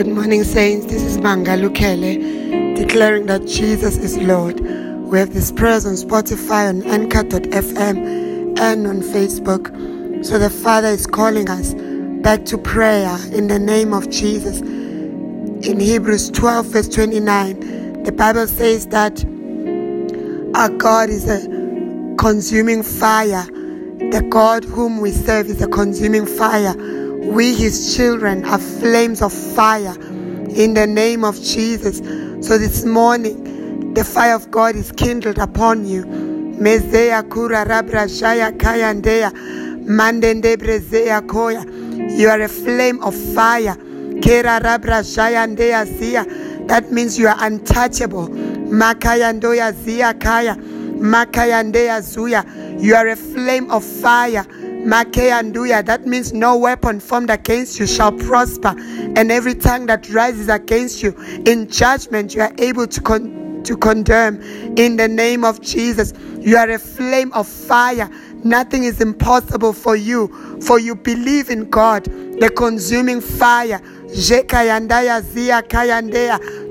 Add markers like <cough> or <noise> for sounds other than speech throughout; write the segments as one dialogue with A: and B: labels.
A: Good morning, saints. This is Manga Lukele declaring that Jesus is Lord. We have this prayers on Spotify, on Anchor.fm, and on Facebook. So the Father is calling us back to prayer in the name of Jesus. In Hebrews 12, verse 29, the Bible says that our God is a consuming fire. The God whom we serve is a consuming fire. We, his children, are flames of fire in the name of Jesus. So this morning, the fire of God is kindled upon you. Mezea kura rabra shaya kaya mandende brezea koya. You are a flame of fire. Kera rabra shaya zia. That means you are untouchable. Makaya ndoya zia kaya. Makaya ndeya zuya. You are a flame of fire. Makeanduya. That means no weapon formed against you shall prosper, and every tongue that rises against you in judgment you are able to con- to condemn. In the name of Jesus, you are a flame of fire. Nothing is impossible for you, for you believe in God, the consuming fire.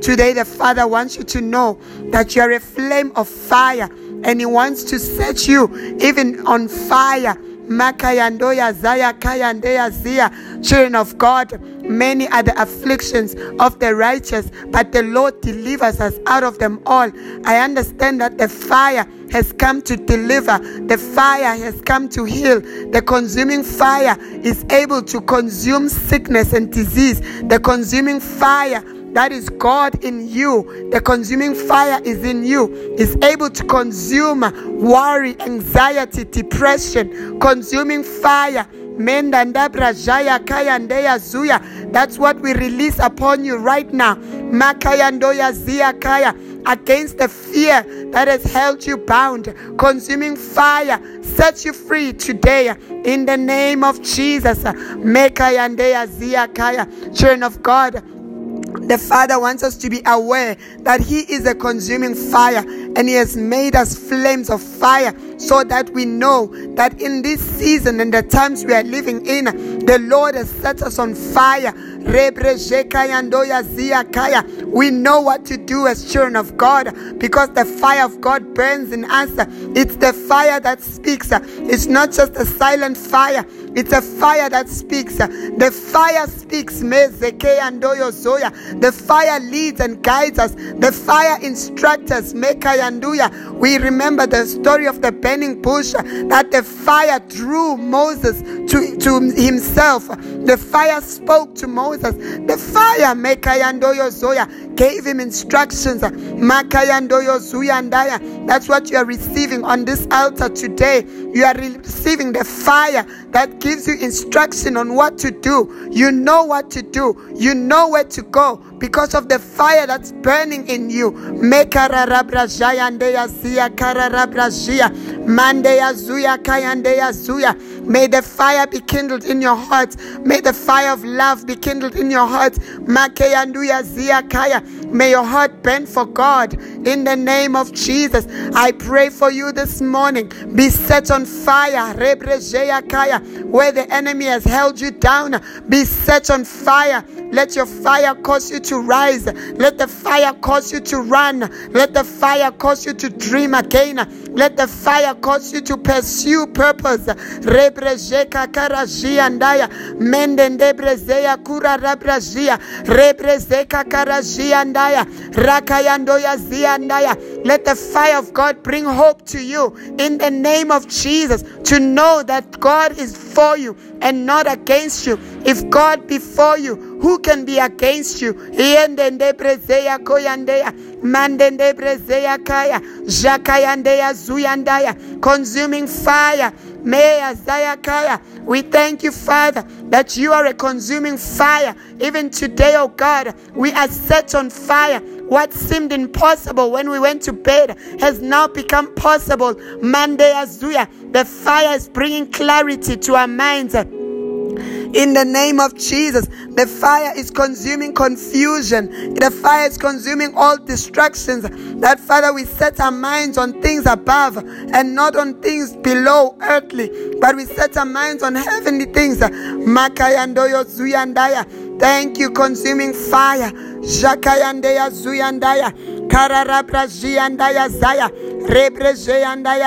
A: Today, the Father wants you to know that you are a flame of fire and He wants to set you even on fire Makayandoya Zaya Kayandeya Zia. Children of God, many are the afflictions of the righteous, but the Lord delivers us out of them all. I understand that the fire has come to deliver, the fire has come to heal. The consuming fire is able to consume sickness and disease. The consuming fire that is God in you. The consuming fire is in you, is able to consume worry, anxiety, depression, consuming fire. That's what we release upon you right now. Against the fear that has held you bound. Consuming fire set you free today in the name of Jesus. Children of God the Father wants us to be aware that He is a consuming fire and He has made us flames of fire so that we know that in this season and the times we are living in, the Lord has set us on fire. We know what to do as children of God because the fire of God burns in us. It's the fire that speaks. It's not just a silent fire, it's a fire that speaks. The fire speaks. The fire leads and guides us. The fire instructs us. We remember the story of the burning bush that the fire drew Moses to, to himself. The fire spoke to Moses. The fire gave him instructions. That's what you are receiving on this altar today. You are receiving the fire that gives you instruction on what to do. You know what to do. You know where to go because of the fire that's burning in you. May the fire be kindled in your heart. May the fire of love be kindled in your heart. May your heart burn for God in the name of Jesus. I pray for you this morning. Be set on fire. Where the enemy has held you down, be set on fire. Let your fire cause you to rise. Let the fire cause you to run. Let the fire cause you to dream again. Let the fire cause you to pursue purpose. Let the fire of God bring hope to you in the name of Jesus to know that God is for you and not against you. If God be for you, who can be against you? Consuming fire. We thank you, Father, that you are a consuming fire. Even today, oh God, we are set on fire. What seemed impossible when we went to bed has now become possible. Monday Azuya, the fire is bringing clarity to our minds. In the name of Jesus, the fire is consuming confusion. The fire is consuming all distractions. That Father, we set our minds on things above and not on things below earthly, but we set our minds on heavenly things. Makayandoyo Zuyandaya. Thank you, consuming fire. Jakayandeya Zuyandaya.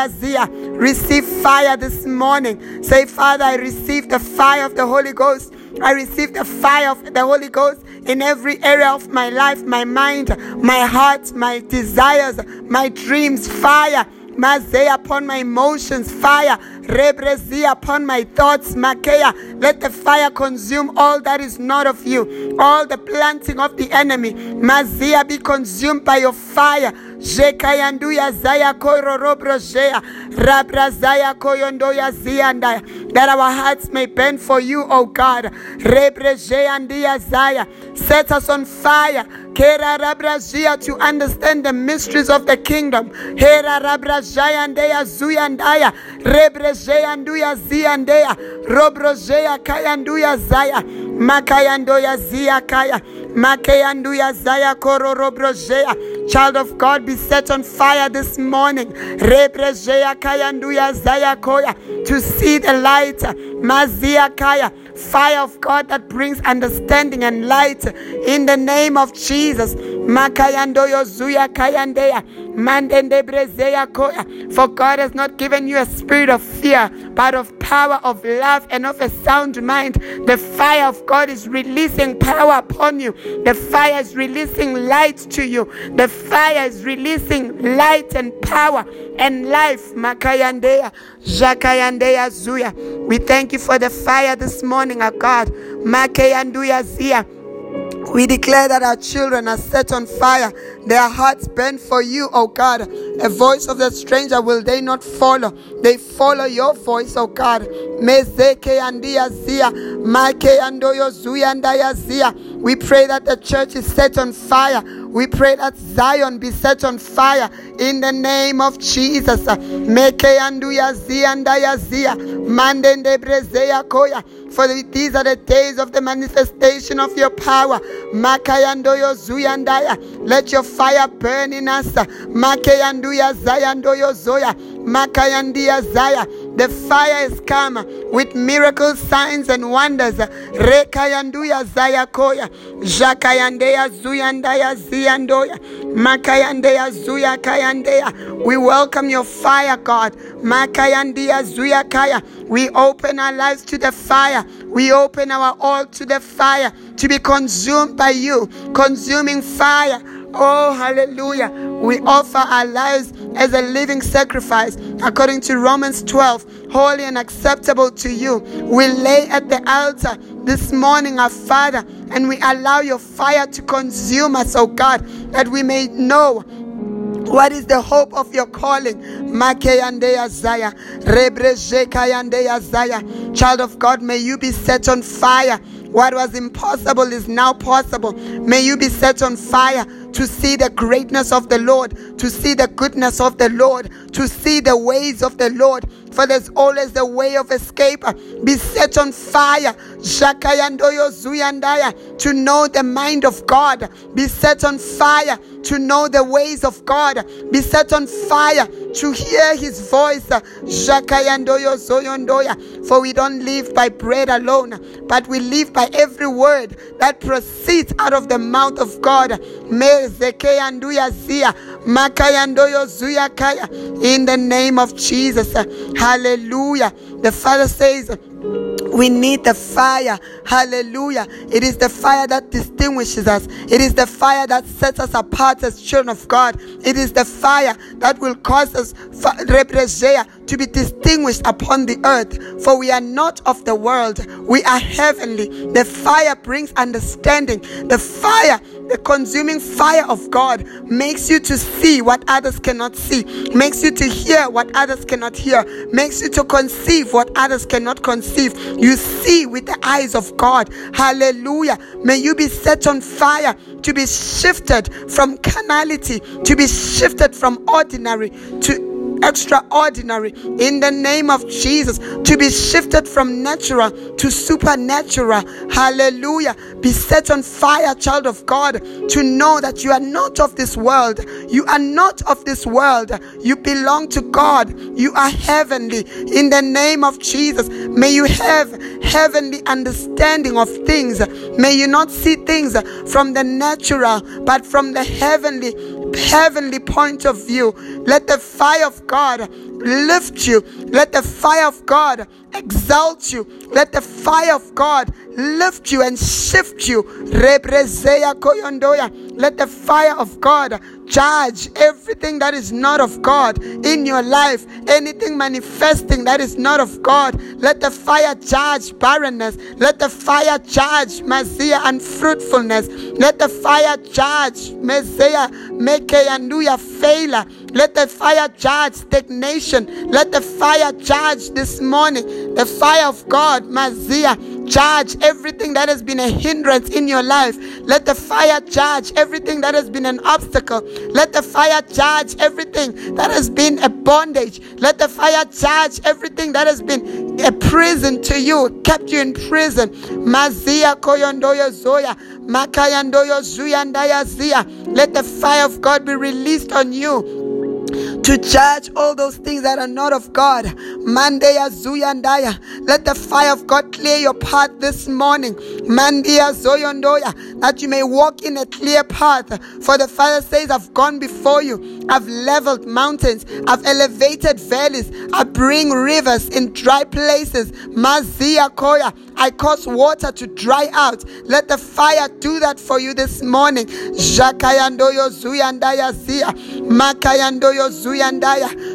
A: Zia. Receive fire this morning. Say, Father, I receive the fire of the Holy Ghost. I receive the fire of the Holy Ghost in every area of my life, my mind, my heart, my desires, my dreams. Fire. Mazay upon my emotions, fire. Rebrezi upon my thoughts, Makea. Let the fire consume all that is not of you, all the planting of the enemy. Mazia be consumed by your fire. Jekayanduya zaya koyororobrojea. Rabrazaya koyondoya ziandaya. That our hearts may burn for you, O God. Rebrejeandia zaya. Set us on fire. Kera rabrazia to understand the mysteries of the kingdom. Hera rabrajayandeya zuyandaya. Rebrejeanduya ziandea. Robrojea kayanduya zaya. Makayandoya zia kaya. Child of God, be set on fire this morning. To see the light. Mazia kaya fire of God that brings understanding and light in the name of Jesus. For God has not given you a spirit of fear, but of power, of love, and of a sound mind. The fire of God is releasing power upon you. The fire is releasing light to you. The fire is releasing light and power and life. Zuya. We thank you for the fire this morning, our God. We declare that our children are set on fire. Their hearts burn for you, O God. A voice of the stranger will they not follow. They follow your voice, O God. We pray that the church is set on fire. We pray that Zion be set on fire in the name of Jesus. Make anduya zia andaya zia. Mandende brezeya koya. For these are the days of the manifestation of your power. Makayandoyo zuyandaya. Let your fire burn in us. Makayanduya zayandoyo zoya. Makayandia zaya. The fire is come with miracles, signs, and wonders. Rekayanduya zaya koya. Jakayandeya zuyandaya ziyandoya. Makayandeya zuya kayandeya. We welcome your fire, God. Makayandia zuya kaya. We open our lives to the fire. We open our all to the fire to be consumed by you. Consuming fire. Oh, hallelujah. We offer our lives as a living sacrifice according to Romans 12, holy and acceptable to you. We lay at the altar this morning, our Father, and we allow your fire to consume us, oh God, that we may know what is the hope of your calling? Child of God, may you be set on fire. What was impossible is now possible. May you be set on fire to see the greatness of the Lord, to see the goodness of the Lord, to see the ways of the Lord. For there's always the way of escape. Be set on fire. To know the mind of God. Be set on fire to know the ways of God. Be set on fire to hear his voice. For we don't live by bread alone, but we live by every word that proceeds out of the mouth of God. In the name of Jesus. Hallelujah. The Father says, we need the fire. Hallelujah. It is the fire that distinguishes us. It is the fire that sets us apart as children of God. It is the fire that will cause us to be distinguished upon the earth. For we are not of the world, we are heavenly. The fire brings understanding. The fire, the consuming fire of God, makes you to see what others cannot see, makes you to hear what others cannot hear, makes you to conceive what others cannot conceive. You see with the eyes of God. Hallelujah. May you be set on fire to be shifted from carnality, to be shifted from ordinary to extraordinary in the name of Jesus, to be shifted from natural to supernatural. Hallelujah. Be set on fire, child of God, to know that you are not of this world. You are not of this world. You belong to God. You are heavenly. In the name of Jesus, may you have heavenly understanding of things. May you not see things from the natural, but from the heavenly heavenly point of view. Let the fire of God lift you. Let the fire of God exalt you. Let the fire of God lift you and shift you. Let the fire of God judge everything that is not of God in your life, anything manifesting that is not of God. Let the fire judge barrenness. Let the fire judge Messiah unfruitfulness. Let the fire judge Messiah make and failure. Let the fire judge stagnation. Let the fire judge this morning. The fire of God, Mazia, judge everything that has been a hindrance in your life. Let the fire judge everything that has been an obstacle. Let the fire judge everything that has been a bondage. Let the fire judge everything that has been a prison to you, kept you in prison. Mazia zoya. Zia. Let the fire of God be released on you to judge all those things that are not of God. Mandeya Zuyandaya. Let the fire of God clear your path this morning. Mandeya Zoyondoya. That you may walk in a clear path. For the Father says, I've gone before you. I've leveled mountains. I've elevated valleys. I bring rivers in dry places. Mazia Koya. I cause water to dry out. Let the fire do that for you this morning. Jakayandoyo Zuyandaya Zia. Makayandoyo Zuyandaya.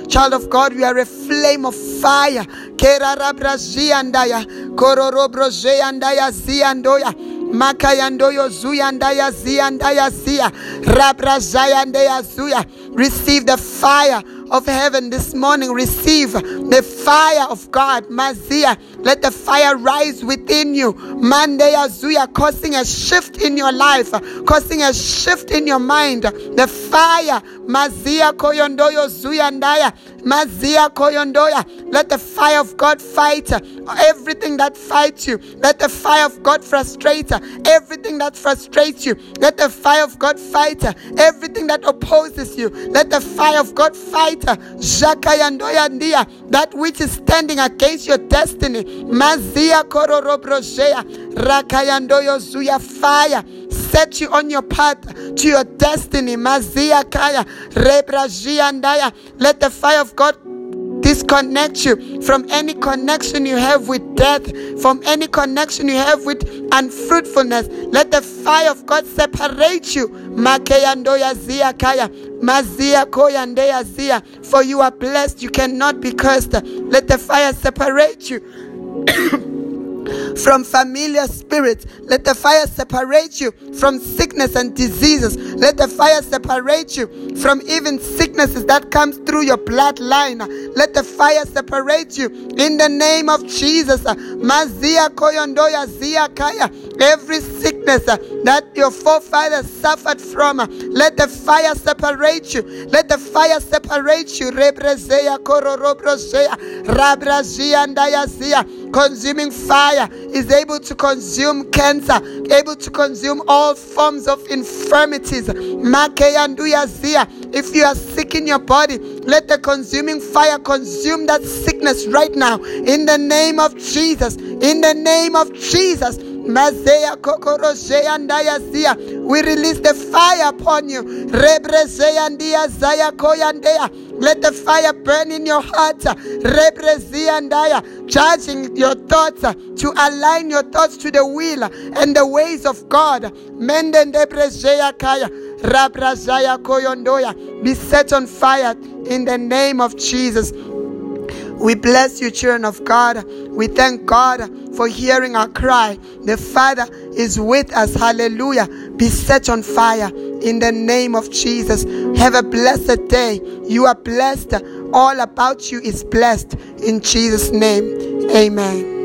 A: Child of God, we are a flame of fire. Kerarabraziandaya. Kororobrozeandaya Ziandoya. Makayandoyo Zuyandaya Ziandaya Zia. Rabrazayandaya Zuya. Receive the fire of heaven this morning. Receive the fire of God. Mazia. Let the fire rise within you. Zuya, causing a shift in your life, causing a shift in your mind. The fire. Mazia Koyondoyo Zuyandaya. Mazia Koyondoya. Let the fire of God fight uh, everything that fights you. Let the fire of God frustrate uh, everything that frustrates you. Let the fire of God fight uh, everything that opposes you. Let the fire of God fight that which is standing against your destiny. Mazia kororobrojea rakayandoyo zuya fire set you on your path to your destiny. Mazia kaya. Let the fire of God disconnect you from any connection you have with death, from any connection you have with unfruitfulness. Let the fire of God separate you. Makeyandoya zia kaya. Mazia koyandeya zia. For you are blessed, you cannot be cursed. Let the fire separate you. <coughs> from familiar spirits. Let the fire separate you from sickness and diseases. Let the fire separate you from even sicknesses that comes through your bloodline. Let the fire separate you in the name of Jesus. Mazia koyondoya zia kaya. Every sickness that your forefathers suffered from, let the fire separate you. Let the fire separate you. Rebrezeya kororobrozeya. Rabrazia ndayazia. Consuming fire is able to consume cancer, able to consume all forms of infirmities. If you are sick in your body, let the consuming fire consume that sickness right now. In the name of Jesus. In the name of Jesus. We release the fire upon you. Let the fire burn in your heart. Charging your thoughts to align your thoughts to the will and the ways of God. Be set on fire in the name of Jesus. We bless you, children of God. We thank God for hearing our cry. The Father is with us. Hallelujah. Be set on fire in the name of Jesus. Have a blessed day. You are blessed. All about you is blessed. In Jesus' name, amen.